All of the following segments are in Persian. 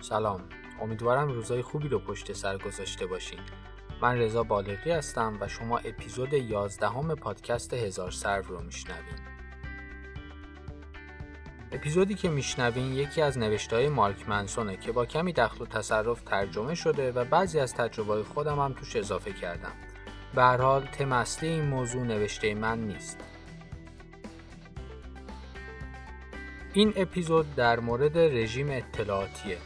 سلام. امیدوارم روزای خوبی رو پشت سر گذاشته باشین. من رضا بالغی هستم و شما اپیزود 11 همه پادکست هزار سرو رو میشنوین. اپیزودی که میشنوین یکی از نوشته های مارک منسونه که با کمی دخل و تصرف ترجمه شده و بعضی از تجربه خودم هم توش اضافه کردم. به هر حال تم اصلی این موضوع نوشته من نیست. این اپیزود در مورد رژیم اطلاعاتیه.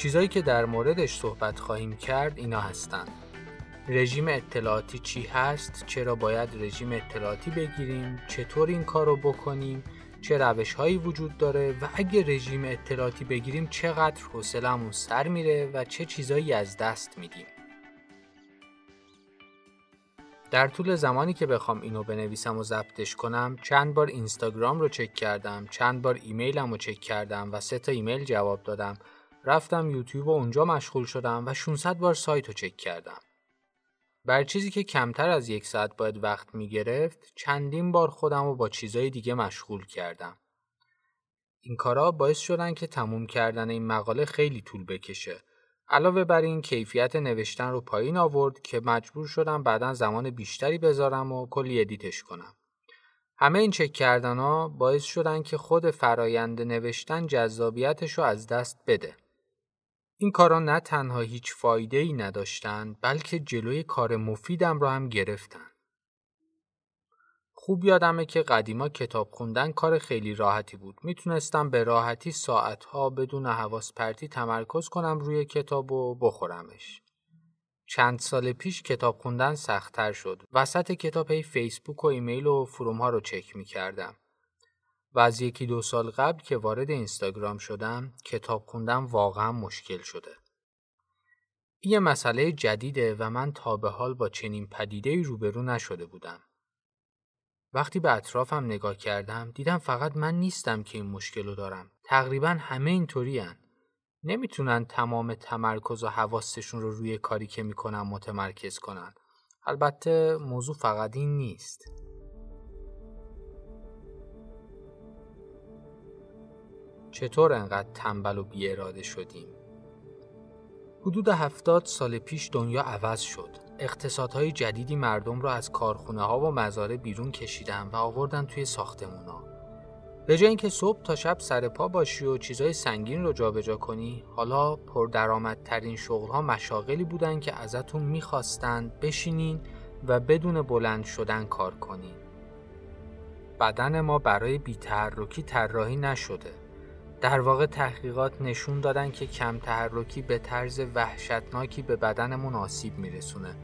چیزایی که در موردش صحبت خواهیم کرد اینا هستند. رژیم اطلاعاتی چی هست؟ چرا باید رژیم اطلاعاتی بگیریم؟ چطور این کار رو بکنیم؟ چه روش هایی وجود داره؟ و اگه رژیم اطلاعاتی بگیریم چقدر حوصلمون سر میره و چه چیزایی از دست میدیم؟ در طول زمانی که بخوام اینو بنویسم و ضبطش کنم چند بار اینستاگرام رو چک کردم چند بار ایمیلم رو چک کردم و سه تا ایمیل جواب دادم. رفتم یوتیوب و اونجا مشغول شدم و 600 بار سایت رو چک کردم برا چیزی که کمتر از یک ساعت باید وقت می گرفت چندین بار خودم رو با چیزای دیگه مشغول کردم این کارا باعث شدن که تموم کردن این مقاله خیلی طول بکشه علاوه بر این کیفیت نوشتن رو پایین آورد که مجبور شدم بعدا زمان بیشتری بذارم و کلی edit ش کنم. همه این چک کردن ها باعث شدن که خود فرایند نوشتن جذابیتش رو از دست بده. این کارا نه تنها هیچ فایده ای نداشتن بلکه جلوی کار مفیدم را هم گرفتن. خوب یادمه که قدیما کتاب خوندن کار خیلی راحتی بود. می‌تونستم به راحتی ساعتها بدون حواس پرتی تمرکز کنم روی کتاب و بخورمش. چند سال پیش کتاب خوندن سختتر شد. وسط کتاب هی فیسبوک و ایمیل و فروم ها رو چک می‌کردم. و از یکی دو سال قبل که وارد اینستاگرام شدم کتاب خوندن واقعا مشکل شده. این مسئله جدیده و من تا به حال با چنین پدیده روبرو نشده بودم. وقتی به اطرافم نگاه کردم دیدم فقط من نیستم که این مشکل رو دارم. تقریبا همه اینطوری هن. نمی‌تونن تمام تمرکز و حواسشون رو روی کاری که می‌کنن متمرکز کنن. البته موضوع فقط این نیست. چطور انقدر تنبل و بیاراده شدیم؟ حدود هفتاد سال پیش دنیا عوض شد. اقتصادهای جدیدی مردم را از کارخونه ها و مزاره بیرون کشیدن و آوردن توی ساختمون ها. به جای اینکه صبح تا شب سر پا باشی و چیزای سنگین رو جابجا کنی، حالا پردرآمدترین شغل ها مشاغلی بودن که ازتون می‌خواستند بشینین و بدون بلند شدن کار کنین. بدن ما برای بیتحرکی طراحی نشده. در واقع تحقیقات نشون دادن که کم تحرکی به طرز وحشتناکی به بدنمون آسیب میرسونه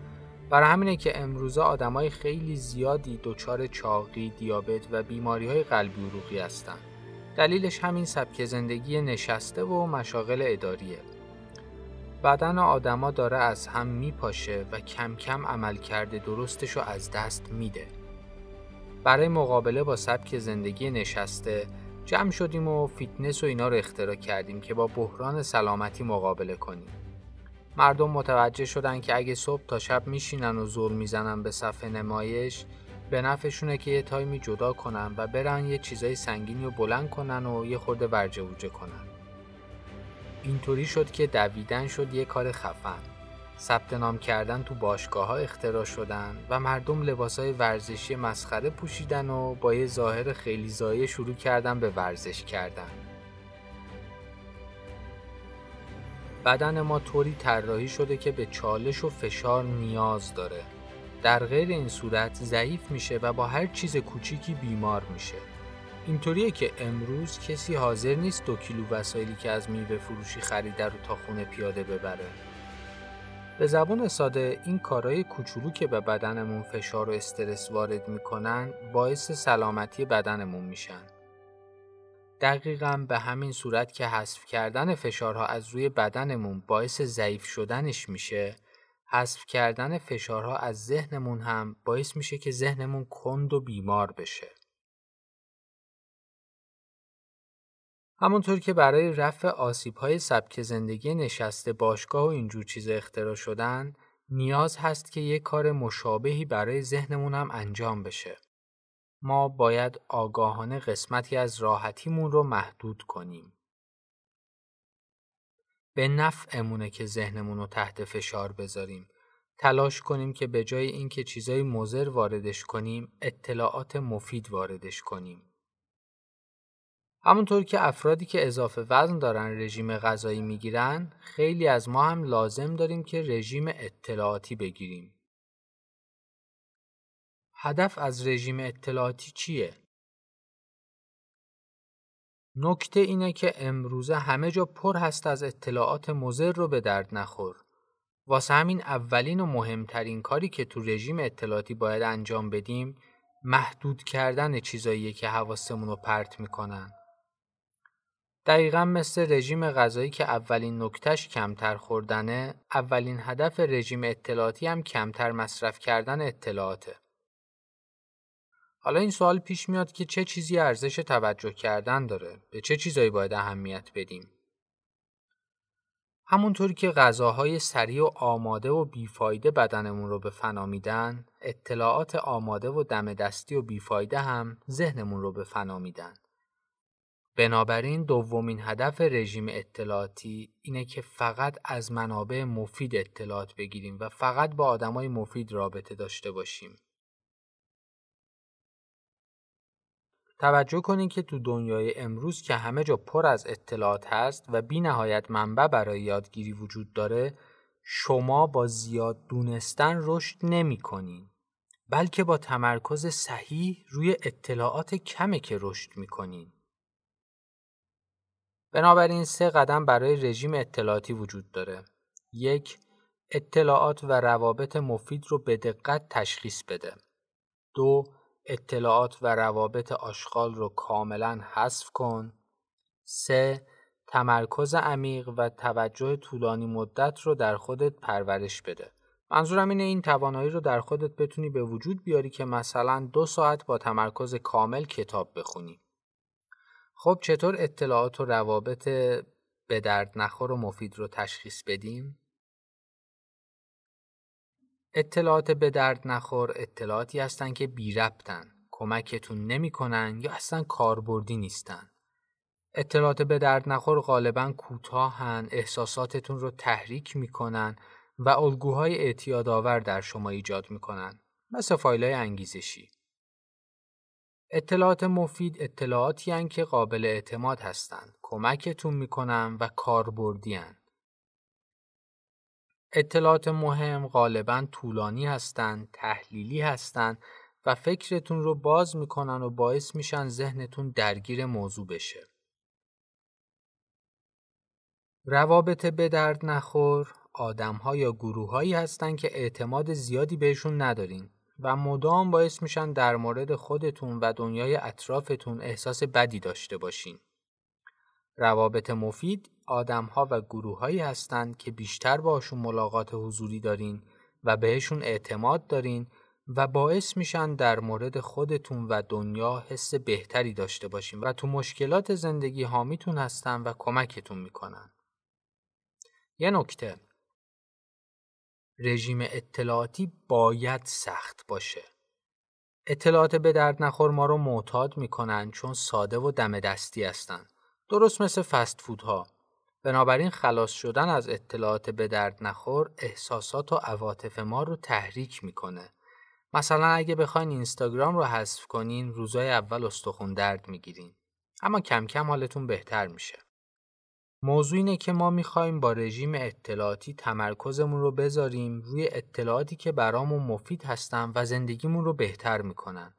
برای همینه که امروزه آدمای خیلی زیادی دچار چاقی، دیابت و بیماری های قلبی عروقی هستن. دلیلش همین سبک زندگی نشسته و مشاغل اداریه. بدن آدما داره از هم میپاشه و کم کم عمل کرده درستش رو از دست میده. برای مقابله با سبک زندگی نشسته جمع شدیم و فیتنس و اینا رو اختراع کردیم که با بحران سلامتی مقابله کنیم. مردم متوجه شدن که اگه صبح تا شب میشینن و زور می‌زنن به صفحه نمایش به نفعشونه که یه time ی جدا کنن و برن یه چیزای سنگینی رو بلند کنن و یه خورده ورجه کنن. اینطوری شد که دویدن شد یه کار خفن. ثبت نام کردن تو باشگاه ها اختراع شدن و مردم لباس های ورزشی مسخره پوشیدن و با یه ظاهر خیلی ضایع شروع کردن به ورزش کردن. بدن ما طوری طراحی شده که به چالش و فشار نیاز داره. در غیر این صورت ضعیف میشه و با هر چیز کوچیکی بیمار میشه. اینطوریه که امروز کسی حاضر نیست دو کیلو وسایلی که از میوه فروشی خریده رو تا خونه پیاده ببره. به زبون ساده این کارهای کوچولو که به بدنمون فشار و استرس وارد می‌کنن باعث سلامتی بدنمون میشن. دقیقا به همین صورت که حذف کردن فشارها از روی بدنمون باعث ضعیف شدنش میشه حذف کردن فشارها از ذهنمون هم باعث میشه که ذهنمون کند و بیمار بشه. همونطور که برای رفع آسیب های سبک زندگی نشسته باشگاه و اینجور چیز اختراع شدن نیاز هست که یک کار مشابهی برای ذهنمون هم انجام بشه. ما باید آگاهانه قسمتی از راحتیمون رو محدود کنیم. به نفعمونه که ذهنمون رو تحت فشار بذاریم تلاش کنیم که به جای اینکه چیزای مزر واردش کنیم اطلاعات مفید واردش کنیم همونطور که افرادی که اضافه وزن دارن رژیم غذایی می‌گیرن خیلی از ما هم لازم داریم که رژیم اطلاعاتی بگیریم هدف از رژیم اطلاعاتی چیه؟ نکته اینه که امروزه همه جا پر هست از اطلاعات مزر رو به درد نخور. واسه همین اولین و مهمترین کاری که تو رژیم اطلاعاتی باید انجام بدیم محدود کردن چیزاییه که حواسمون رو پرت می‌کنن. دقیقا مثل رژیم غذایی که اولین نکتش کمتر خوردنه، اولین هدف رژیم اطلاعاتی هم کمتر مصرف کردن اطلاعاته. حالا این سوال پیش میاد که چه چیزی ارزش توجه کردن داره؟ به چه چیزایی باید اهمیت بدیم؟ همونطوری که غذاهای سریع و آماده و بیفایده بدنمون رو به فنا میدن، اطلاعات آماده و دم دستی و بیفایده هم ذهنمون رو به فنا میدن. بنابراین دومین هدف رژیم اطلاعاتی اینه که فقط از منابع مفید اطلاعات بگیریم و فقط با آدمای مفید رابطه داشته باشیم. توجه کنید که تو دنیای امروز که همه جا پر از اطلاعات هست و بی نهایت منبع برای یادگیری وجود داره شما با زیاد دونستن رشد نمی کنین. بلکه با تمرکز صحیح روی اطلاعات کمه که رشد می کنین. بنابراین سه قدم برای رژیم اطلاعاتی وجود داره. یک اطلاعات و روابط مفید رو به دقت تشخیص بده. دو اطلاعات و روابط آشغال رو کاملا حذف کن. 3. تمرکز عمیق و توجه طولانی مدت رو در خودت پرورش بده. منظورم اینه این توانایی رو در خودت بتونی به وجود بیاری که مثلا دو ساعت با تمرکز کامل کتاب بخونی. خب چطور اطلاعات و روابط به درد نخور و مفید رو تشخیص بدیم؟ اطلاعات به درد نخور اطلاعاتی هستند که بی ربطن، کمکتون نمی‌کنن یا اصلا کاربردی نیستن. اطلاعات به درد نخور غالبا کوتاهن، احساساتتون رو تحریک می‌کنن و الگوهای اعتیادآور در شما ایجاد می‌کنن. مثل فایل های انگیزشی. اطلاعات مفید اطلاعاتی هن که قابل اعتماد هستند، کمکتون می‌کنن و کاربردی هن. اطلاعات مهم غالبا طولانی هستند، تحلیلی هستند و فکرتون رو باز می‌کنن و باعث میشن ذهنتون درگیر موضوع بشه. روابط به درد نخور آدم ها یا گروه هایی هستن که اعتماد زیادی بهشون ندارین و مدام باعث میشن در مورد خودتون و دنیای اطرافتون احساس بدی داشته باشین. روابط مفید آدم ها و گروه هایی هستند که بیشتر باشون ملاقات حضوری دارین و بهشون اعتماد دارین و باعث میشن در مورد خودتون و دنیا حس بهتری داشته باشین و تو مشکلات زندگی حامیتون هستن و کمکتون می‌کنن. یه نکته رژیم اطلاعاتی باید سخت باشه. اطلاعات به درد نخور ما رو معتاد می‌کنن چون ساده و دم دستی هستن. درست مثل فست فودها. بنابراین خلاص شدن از اطلاعات به درد نخور احساسات و عواطف ما رو تحریک می‌کنه. مثلا اگه بخواین اینستاگرام رو حذف کنین روزای اول استخون درد می‌گیرین. اما کم کم حالتون بهتر میشه. موضوع اینه که ما می‌خوایم با رژیم اطلاعاتی تمرکزمون رو بذاریم روی اطلاعاتی که برامون مفید هستن و زندگیمون رو بهتر می‌کنن.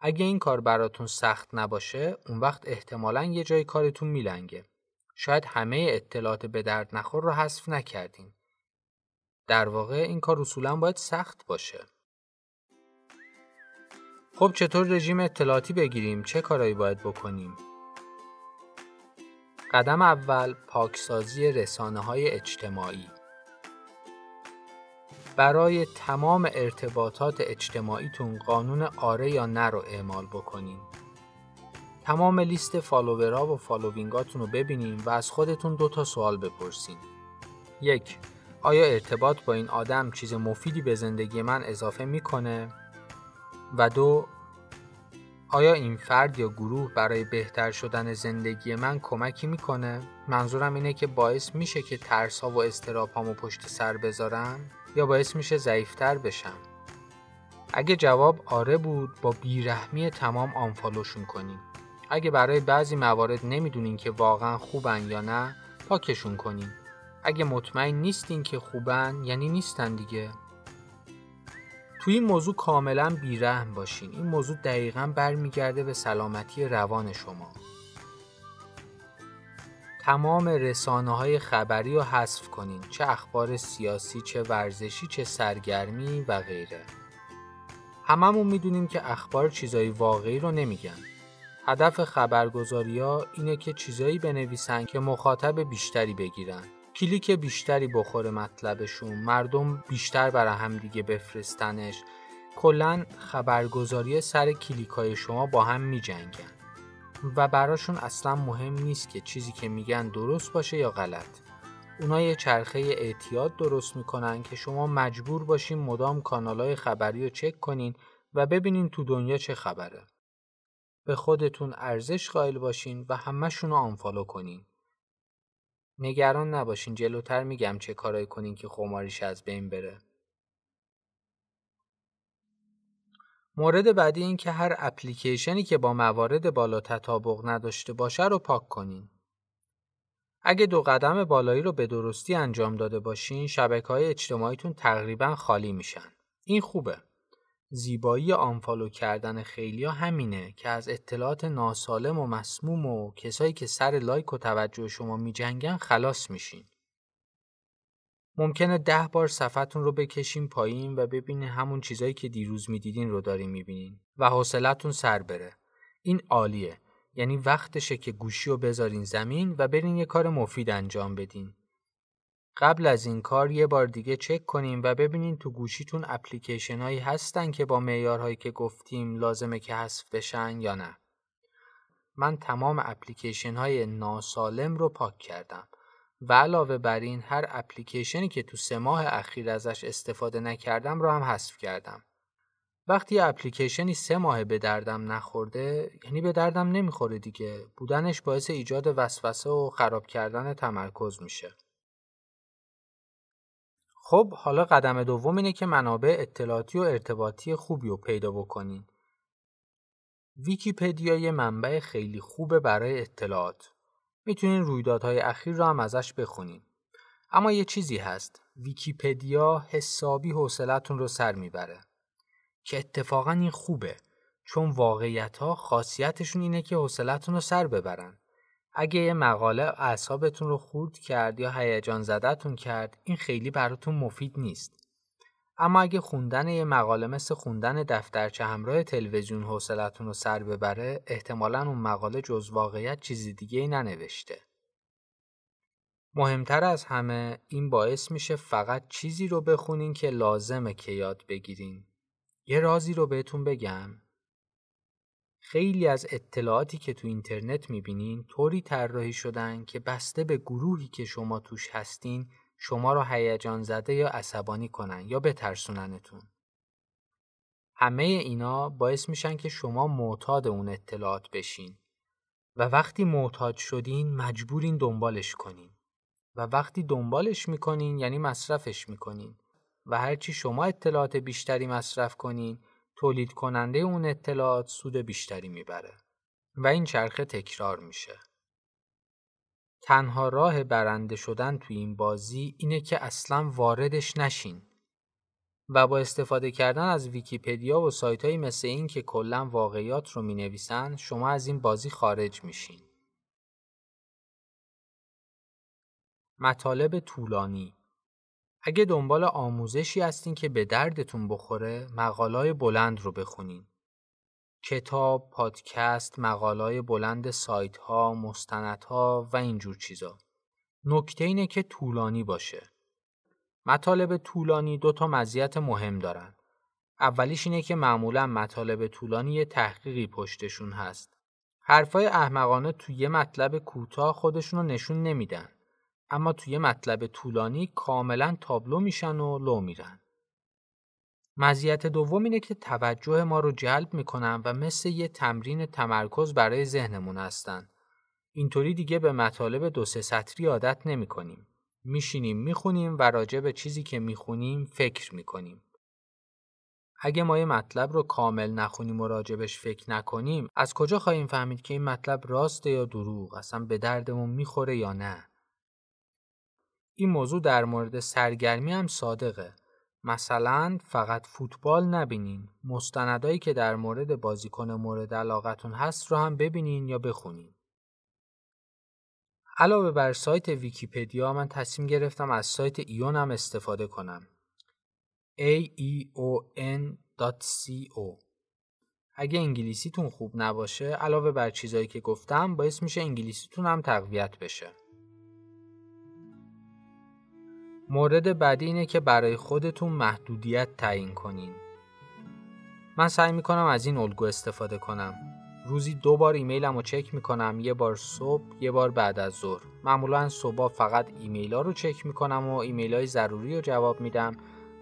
اگه این کار براتون سخت نباشه اون وقت احتمالا یه جای کارتون میلنگه. شاید همه اطلاعات به درد نخور رو حذف نکردین. در واقع این کار اصولا باید سخت باشه. خب چطور رژیم اطلاعاتی بگیریم؟ چه کارایی باید بکنیم؟ قدم اول پاکسازی رسانه های اجتماعی. برای تمام ارتباطات اجتماعیتون قانون آره یا نه رو اعمال بکنین. تمام لیست follower ها و following اتون رو ببینین و از خودتون دو تا سوال بپرسین. یک آیا ارتباط با این آدم چیز مفیدی به زندگی من اضافه می‌کنه؟ و دو آیا این فرد یا گروه برای بهتر شدن زندگی من کمکی می‌کنه؟ منظورم اینه که باعث میشه که ترس ها و اضطراب هامو پشت سر بذارم یا باعث میشه ضعیفتر بشم؟ اگه جواب آره بود با بیرحمی تمام آنفالوشون کنین. اگه برای بعضی موارد نمی‌دونین که واقعا خوبن یا نه پاکشون کنین. اگه مطمئن نیستین که خوبن یعنی نیستن دیگه. توی این موضوع کاملا بیرحم باشین. این موضوع دقیقا برمیگرده به سلامتی روان شما. تمام رسانه های خبری رو حذف کنین. چه اخبار سیاسی چه ورزشی چه سرگرمی و غیره. هممون می‌دونیم که اخبار چیزای واقعی رو نمیگن. هدف خبرگزاری اینه که چیزایی بنویسن که مخاطب بیشتری بگیرن. کلیک بیشتری بخوره مطلبشون. مردم بیشتر برای همدیگه بفرستنش. کلا خبرگزاری سر کلیک های شما با هم می جنگن. و براشون اصلا مهم نیست که چیزی که میگن درست باشه یا غلط. اونا یه چرخه اعتیاد درست می‌کنن که شما مجبور باشین مدام کانال خبری رو چک کنین و ببینین تو دنیا چه خبره. به خودتون ارزش قائل باشین و همهشون رو آنفالو کنین. نگران نباشین جلوتر میگم چه کارایی کنین که خماریش از بین بره. مورد بعدی این که هر اپلیکیشنی که با موارد بالا تطابق نداشته باشه رو پاک کنین. اگه دو قدم بالایی رو به درستی انجام داده باشین شبکه های اجتماعیتون تقریبا خالی میشن. این خوبه. زیبایی آنفالو کردن خیلی ها همینه که از اطلاعات ناسالم و مسموم و کسایی که سر لایک و توجه شما می جنگن خلاص میشین. ممکنه ده بار صفتون رو بکشین پایین و ببینین همون چیزایی که دیروز می‌دیدین رو دارین می‌بینین و حوصلتون سر بره. این عالیه. یعنی وقتشه که گوشی رو بذارین زمین و برین یه کار مفید انجام بدین. قبل از این کار یه بار دیگه چک کنیم و ببینین تو گوشیتون اپلیکیشن هایی هستن که با معیارهایی که گفتیم لازمه که حذف بشن یا نه. من تمام اپلیکیشن های ناسالم رو پاک کردم و علاوه بر این هر اپلیکیشنی که تو سه ماه اخیر ازش استفاده نکردم رو هم حذف کردم. وقتی اپلیکیشنی سه ماه به دردم نخورده یعنی به دردم نمی‌خوره دیگه بودنش باعث ایجاد وسوسه و خراب کردن تمرکز میشه. خب حالا قدم دوم اینه که منابع اطلاعاتی و ارتباطی خوبی رو پیدا بکنین. ویکیپدیا یه منبع خیلی خوبه برای اطلاعات. می‌تونین رویدادهای اخیر رو هم ازش بخونین. اما یه چیزی هست. ویکیپدیا حسابی حوصلتون رو سر می‌بره. که اتفاقا این خوبه. چون واقعیت ها خاصیتشون اینه که حوصلتون رو سر ببرن. اگه یه مقاله اعصابتون رو خورد کرد یا هیجان زدتون کرد این خیلی براتون مفید نیست. اما اگه خوندن یه مقاله مثل خوندن دفترچه همراه تلویزیون حوصلتون رو سر ببره احتمالا اون مقاله جز واقعیت چیزی دیگه ای ننوشته. مهمتر از همه این باعث میشه فقط چیزی رو بخونین که لازمه که یاد بگیرین. یه رازی رو بهتون بگم خیلی از اطلاعاتی که تو اینترنت می‌بینین طوری طراحی شدن که بسته به گروهی که شما توش هستین شما رو هیجان زده یا عصبانی کنن یا بترسوننتون. همه اینا باعث میشن که شما معتاد اون اطلاعات بشین و وقتی معتاد شدین مجبورین دنبالش کنین و وقتی دنبالش می‌کنین یعنی مصرفش می‌کنین و هرچی شما اطلاعات بیشتری مصرف کنین تولید کننده اون اطلاعات سود بیشتری می‌بره و این چرخه تکرار میشه. تنها راه برنده شدن توی این بازی اینه که اصلا واردش نشین و با استفاده کردن از ویکیپدیا و سایت های مثل این که کلا واقعیات رو می نویسن شما از این بازی خارج میشین. مطالب طولانی اگه دنبال آموزشی هستین که به دردتون بخوره مقالای بلند رو بخونین. کتاب، پادکست، مقالای بلند سایت ها، مستند ها و اینجور چیزا. نکته اینه که طولانی باشه. مطالب طولانی دو تا مزیت مهم دارن. اولیش اینه که معمولا مطالب طولانی یه تحقیقی پشتشون هست. حرفای احمقانه توی یه مطلب کوتاه خودشون رو نشون نمیدن. اما توی مطلب طولانی کاملا تابلو میشن و لو میرن. مزیت دوم اینه که توجه ما رو جلب می‌کنن و مثل یه تمرین تمرکز برای ذهنمون هستن. اینطوری دیگه به مطالب دو سه سطری عادت نمی کنیم. میشینیم می‌خونیم و راجع به چیزی که می‌خونیم فکر می‌کنیم. اگه ما یه مطلب رو کامل نخونیم و راجبش فکر نکنیم از کجا خواهیم فهمید که این مطلب راسته یا دروغ اصلا به دردمون می‌خوره یا نه این موضوع در مورد سرگرمی هم صادقه. مثلا فقط فوتبال نبینین. مستندایی که در مورد بازیکن مورد علاقتون هست رو هم ببینین یا بخونین. علاوه بر سایت ویکیپدیا من تصمیم گرفتم از سایت ایون هم استفاده کنم. Aeon.co اگه انگلیسیتون خوب نباشه علاوه بر چیزایی که گفتم باعث میشه انگلیسیتون هم تقویت بشه. مورد بعدی اینه که برای خودتون محدودیت تعیین کنین. من سعی می‌کنم از این الگو استفاده کنم. روزی دو بار ایمیلم رو چک می‌کنم یه بار صبح یه بار بعد از ظهر. معمولا صبح فقط ایمیل ها رو چک می‌کنم و ایمیل های ضروری رو جواب میدم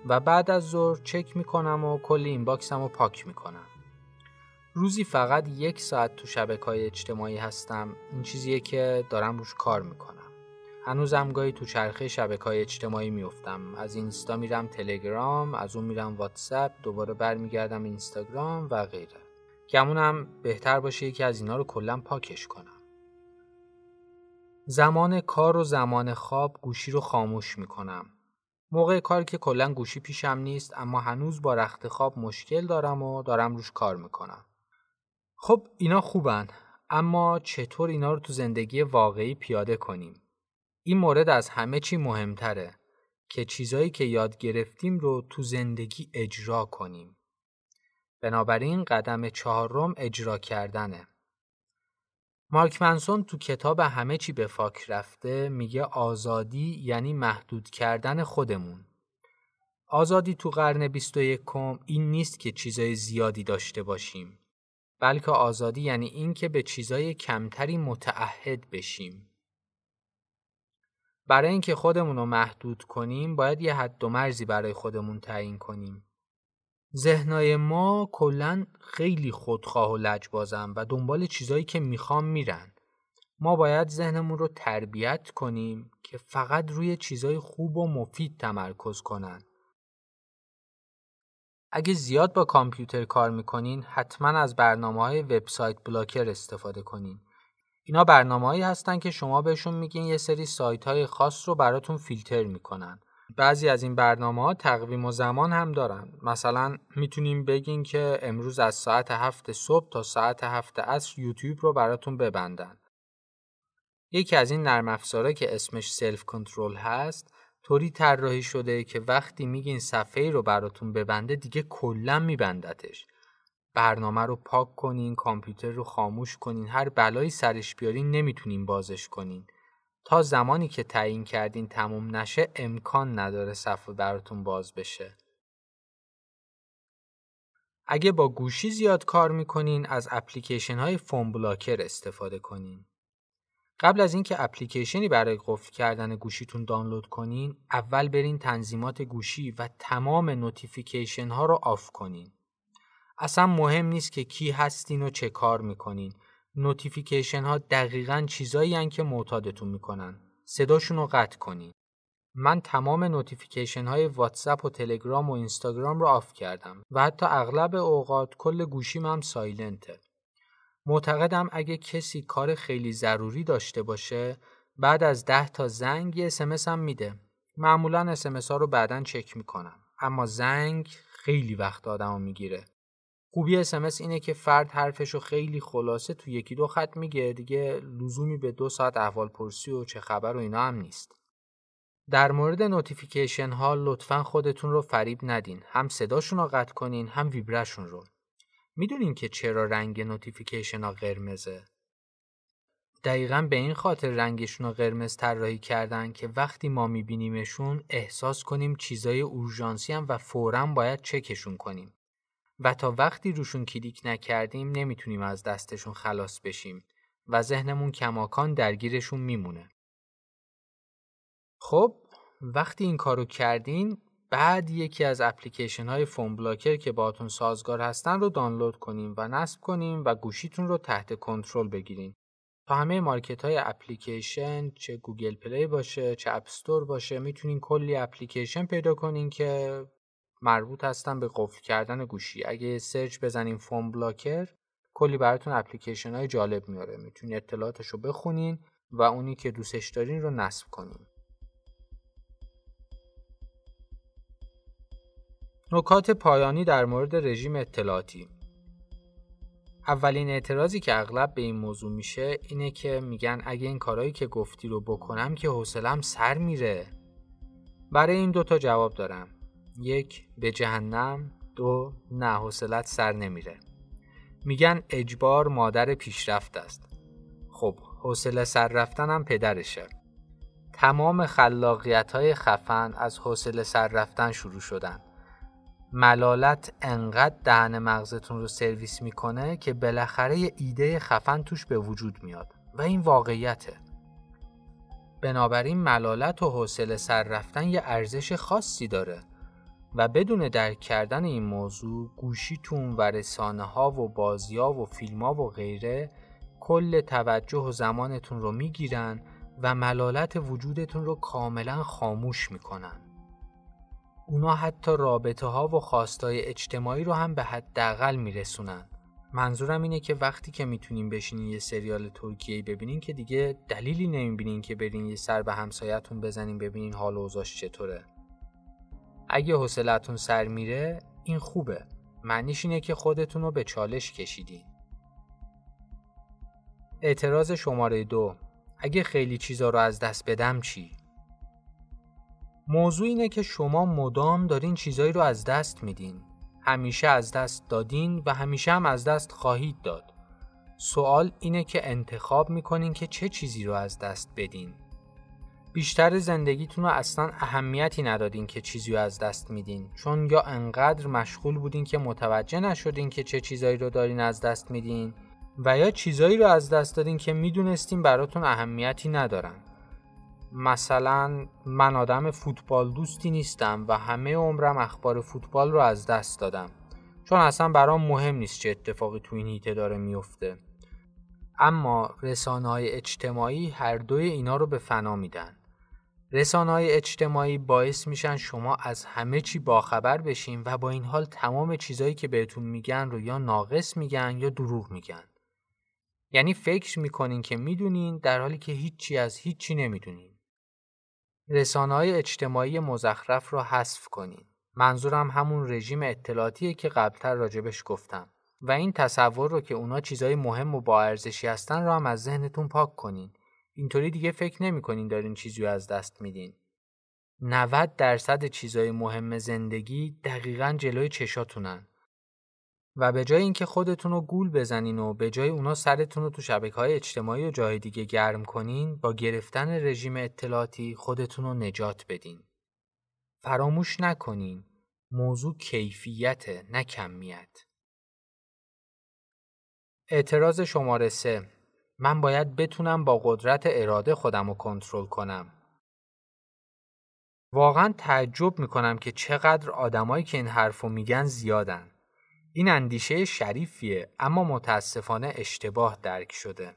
و بعد از ظهر چک می‌کنم و کل این باکسم رو پاک می‌کنم. روزی فقط یک ساعت تو شبکه های اجتماعی هستم. این چیزیه که دارم روش کار می‌کنم. هنوزم گاهی تو چرخه شبکه های اجتماعی میفتم از اینستا میرم تلگرام از اون میرم واتساپ دوباره برمیگردم اینستاگرام و غیره گمونم بهتر باشه یکی از اینا رو کلا پاکش کنم زمان کار و زمان خواب گوشی رو خاموش می‌کنم موقع کار که کلا گوشی پیشم نیست اما هنوز با رخت خواب مشکل دارم و دارم روش کار می‌کنم. خب اینا خوبن اما چطور اینا رو تو زندگی واقعی پیاده کنیم؟ این مورد از همه چی مهمتره که چیزایی که یاد گرفتیم رو تو زندگی اجرا کنیم. بنابراین قدم چهارم اجرا کردنه. مارک منسون تو کتاب همه چی به فاک رفته میگه آزادی یعنی محدود کردن خودمون. آزادی تو قرن 21 این نیست که چیزای زیادی داشته باشیم. بلکه آزادی یعنی این که به چیزای کمتری متعهد بشیم. برای اینکه خودمون رو محدود کنیم باید یه حد و مرزی برای خودمون تعیین کنیم. ذهنای ما کلا خیلی خودخواه و لجبازن و دنبال چیزایی که می‌خوام میرن. ما باید ذهنمون رو تربیت کنیم که فقط روی چیزای خوب و مفید تمرکز کنن. اگه زیاد با کامپیوتر کار می‌کنین حتما از برنامه های وبسایت بلاکر استفاده کنین. اینا برنامه هایی هستن که شما بهشون میگین یه سری سایت های خاص رو براتون فیلتر می‌کنن. بعضی از این برنامه ها تقویم و زمان هم دارن. مثلا می‌تونیم بگین که امروز از ساعت هفت صبح تا ساعت هفت عصر یوتیوب رو براتون ببندن. یکی از این نرم افزاره که اسمش سلف کنترل هست طوری طراحی شده که وقتی میگین صفحه رو براتون ببنده دیگه کلا میبندتش. برنامه رو پاک کنین کامپیوتر رو خاموش کنین هر بلایی سرش بیارین نمی‌تونین بازش کنین تا زمانی که تعیین کردین تموم نشه امکان نداره صفحه براتون باز بشه. اگه با گوشی زیاد کار می‌کنین از اپلیکیشن های فون بلاکر استفاده کنین. قبل از اینکه اپلیکیشنی برای قفل کردن گوشیتون دانلود کنین، اول برین تنظیمات گوشی و تمام نوتیفیکیشن ها رو off کنین. اصلا مهم نیست که کی هستین و چه کار می‌کنین. نوتیفیکیشن ها دقیقا چیزایی که معتادتون می‌کنن. صداشون رو قطع کنین. من تمام نوتیفیکیشن های واتساپ و تلگرام و اینستاگرام رو off کردم و حتی اغلب اوقات کل گوشیم هم silent ـه. معتقدم اگه کسی کار خیلی ضروری داشته باشه بعد از ده تا زنگ یه SMS هم میده. معمولا SMS ها رو بعدا چک می‌کنم. اما زنگ خیلی وقت آدم می‌گیره. خوبی SMS اینه که فرد حرفش رو خیلی خلاصه تو یکی دو خط میگه دیگه لزومی به دو ساعت احوال پرسی و چه خبر و اینا هم نیست. در مورد نوتیفیکیشن ها لطفا خودتون رو فریب ندین. هم صداشون رو قطع کنین هم ویبره‌شون رو. می‌دونین که چرا رنگ نوتیفیکیشن ها قرمزه؟ دقیقا به این خاطر رنگشون رو قرمز طراحی کردن که وقتی ما میبینیمشون احساس کنیم چیزای اورژانسی‌ان و فورا باید چکشون کنیم. و تا وقتی روشون کلیک نکردیم نمی‌تونیم از دستشون خلاص بشیم و ذهنمون کماکان درگیرشون میمونه. خب وقتی این کارو کردین بعد یکی از اپلیکیشن های phone blocker که باهاتون سازگار هستن رو دانلود کنیم و نصب کنیم و گوشیتون رو تحت کنترل بگیریم. تو همه مارکت های اپلیکیشن چه گوگل پلی باشه چه اپ استور باشه می‌تونین کلی اپلیکیشن پیدا کنین که مربوط هستن به قفل کردن گوشی. اگه سرچ بزنین phone blocker کلی براتون اپلیکیشن های جالب میاره. می‌تونین اطلاعاتش رو بخونین و اونی که دوستش دارین رو نصب کنین. نکات پایانی در مورد رژیم اطلاعاتی. اولین اعتراضی که اغلب به این موضوع میشه اینه که میگن اگه این کارهایی که گفتی رو بکنم که حوصلم سر میره. برای این دوتا جواب دارم. یک به جهنم دو نه حوصلت سر نمیره. میگن اجبار مادر پیشرفت است. خب حوصله سر رفتنم پدرشه. تمام خلاقیت های خفن از حوصله سر رفتن شروع شدن. ملالت انقدر دهن مغزتون رو سرویس می‌کنه که بالاخره یه ایده خفن توش به وجود میاد. و این واقعیته. بنابراین ملالت و حوصله سر رفتن یه ارزش خاصی داره. و بدون درک کردن این موضوع گوشیتون و رسانه ها و بازی ها و فیلم ها و غیره کل توجه و زمانتون رو می‌گیرن و ملالت وجودتون رو کاملا خاموش می‌کنن. اونا حتی رابطه ها و خواستای اجتماعی رو هم به حداقل میرسونن. منظورم اینه که وقتی که می‌تونین بشینین یه سریال ترکیه‌ای ببینین که دیگه دلیلی نمی‌بینین که برین یه سر به همسایتون بزنین ببینین حال اوضاعش چطوره. اگه حوصلتون سر میره این خوبه معنیش اینه که خودتون رو به چالش کشیدین اعتراض شماره دو اگه خیلی چیزا رو از دست بدم چی؟ موضوع اینه که شما مدام دارین چیزایی رو از دست میدین. همیشه از دست دادین و همیشه هم از دست خواهید داد. سوال اینه که انتخاب می‌کنین که چه چیزی رو از دست بدین. بیشتر زندگیتون رو اصلا اهمیتی ندادین که چیزی رو از دست میدین. چون یا انقدر مشغول بودین که متوجه نشدین که چه چیزایی رو دارین از دست میدین و یا چیزایی رو از دست دادین که می‌دونستین براتون اهمیتی ندارن. مثلا من آدم فوتبال دوستی نیستم و همه عمرم اخبار فوتبال رو از دست دادم. چون اصلا برام مهم نیست چه اتفاقی تو این هیته داره میفته اما رسانه های اجتماعی هر دوی اینا رو به فنا میدن. رسانه های اجتماعی باعث میشن شما از همه چی باخبر بشین و با این حال تمام چیزایی که بهتون میگن رو یا ناقص میگن یا دروغ میگن یعنی فکر می‌کنین که می‌دونین در حالی که هیچی از هیچی نمی‌دونین رسانه های اجتماعی مزخرف را حذف کنین. منظورم همون رژیم اطلاعاتیه که قبلتر راجبش گفتم. و این تصور رو که اونا چیزای مهم و با ارزشی هستن رو هم از ذهنتون پاک کنین. اینطوری دیگه فکر نمی‌کنین دارین چیزی از دست میدین. 90 درصد چیزای مهم زندگی دقیقا جلوی چشاتونن. و به جای اینکه خودتون رو گول بزنین و به جای اونا سرتون رو تو شبکه های اجتماعی و جای دیگه گرم کنین با گرفتن رژیم اطلاعاتی خودتون رو نجات بدین. فراموش نکنین موضوع کیفیت نه کمیت. اعتراض شماره سه من باید بتونم با قدرت اراده خودم رو کنترل کنم. واقعا تعجب می‌کنم که چقدر آدمایی که این حرف رو میگن زیادن. این اندیشه شریفیه اما متاسفانه اشتباه درک شده.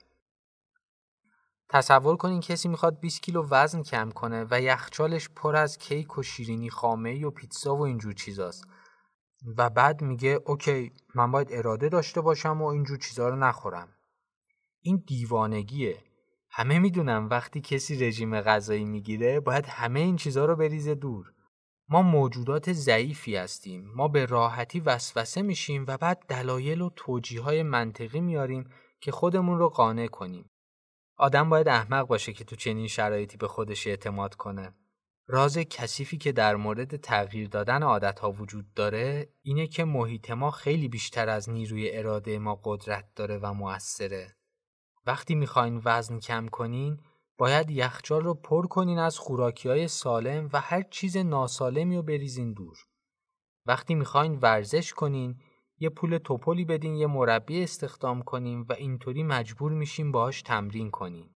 تصور کنین کسی می‌خواد 20 کیلو وزن کم کنه و یخچالش پر از کیک و شیرینی خامه و پیتزا و اینجور چیزاست و بعد میگه اوکی من باید اراده داشته باشم و اینجور چیزا رو نخورم. این دیوانگیه. همه می‌دونم وقتی کسی رژیم غذایی می‌گیره باید همه این چیزها رو بریزه دور. ما موجودات ضعیفی هستیم ما به راحتی وسوسه میشیم و بعد دلایل و توجیه های منطقی میاریم که خودمون رو قانع کنیم آدم باید احمق باشه که تو چنین شرایطی به خودش اعتماد کنه راز کثیفی که در مورد تغییر دادن عادتها وجود داره اینه که محیط ما خیلی بیشتر از نیروی اراده ما قدرت داره و موثره وقتی می‌خواین وزن کم کنین باید یخچال رو پر کنین از خوراکی های سالم و هر چیز ناسالمی رو بریزین دور. وقتی می‌خواین ورزش کنین یه پول توپلی بدین یه مربی استخدام کنین و اینطوری مجبور میشین باهاش تمرین کنین.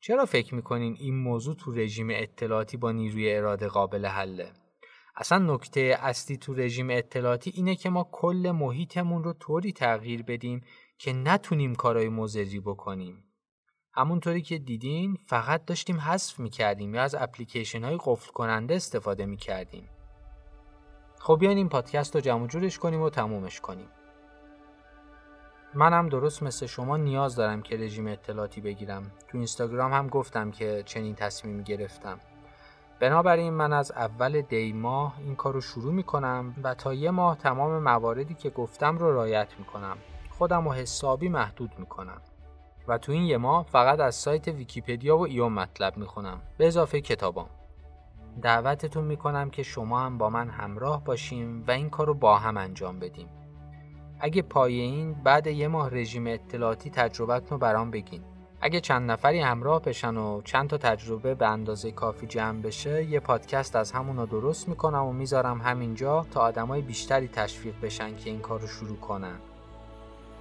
چرا فکر می‌کنین این موضوع تو رژیم اطلاعاتی با نیروی اراده قابل حله؟ اصلا نکته اصلی تو رژیم اطلاعاتی اینه که ما کل محیطمون رو طوری تغییر بدیم که نتونیم کارهای مزری بکنیم. همونطوری که دیدین فقط داشتیم حذف می‌کردیم یا از اپلیکیشن های قفل کننده استفاده می‌کردیم. خب بیاین این پادکست رو جمع جورش کنیم و تمومش کنیم. منم درست مثل شما نیاز دارم که رژیم اطلاعاتی بگیرم. تو اینستاگرام هم گفتم که چنین تصمیمی گرفتم. بنابراین من از اول دی ماه این کار رو شروع می کنم و تا یه ماه تمام مواردی که گفتم رو رایت می کنم. خودم رو حسابی محدود می کنم. و تو این یه ماه فقط از سایت ویکیپدیا و ایون مطلب می خونم به اضافه کتابام. دعوتتون می کنم که شما هم با من همراه باشیم و این کار رو با هم انجام بدیم. اگه پای این بعد یه ماه رژیم اطلاعاتی تجربتون رو برام بگین. اگه چند نفری همراه بشن و چند تا تجربه به اندازه کافی جمع بشه یه پادکست از همون درست می‌کنم و می‌ذارم همینجا تا آدمای بیشتری تشویق بشن که این کار رو شروع کنن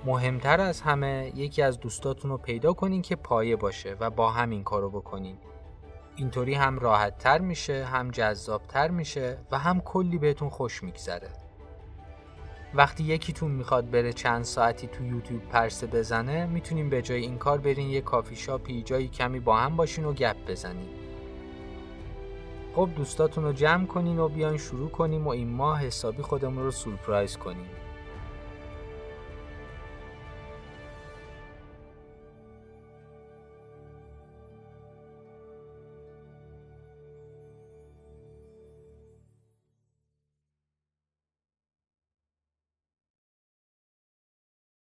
مهمتر از همه یکی از دوستاتون رو پیدا کنین که پایه باشه و با هم این کارو بکنین. اینطوری هم راحت تر میشه هم جذاب تر میشه و هم کلی بهتون خوش میگذره. وقتی یکیتون می‌خواد بره چند ساعتی تو یوتیوب پرسه بزنه می‌تونیم به جای این کار برین یه کافی شاپی جایی کمی با هم باشین و گپ بزنین. خب دوستاتون رو جمع کنین و بیاین شروع کنیم و این ماه حسابی خودمون رو سورپرایز کنیم.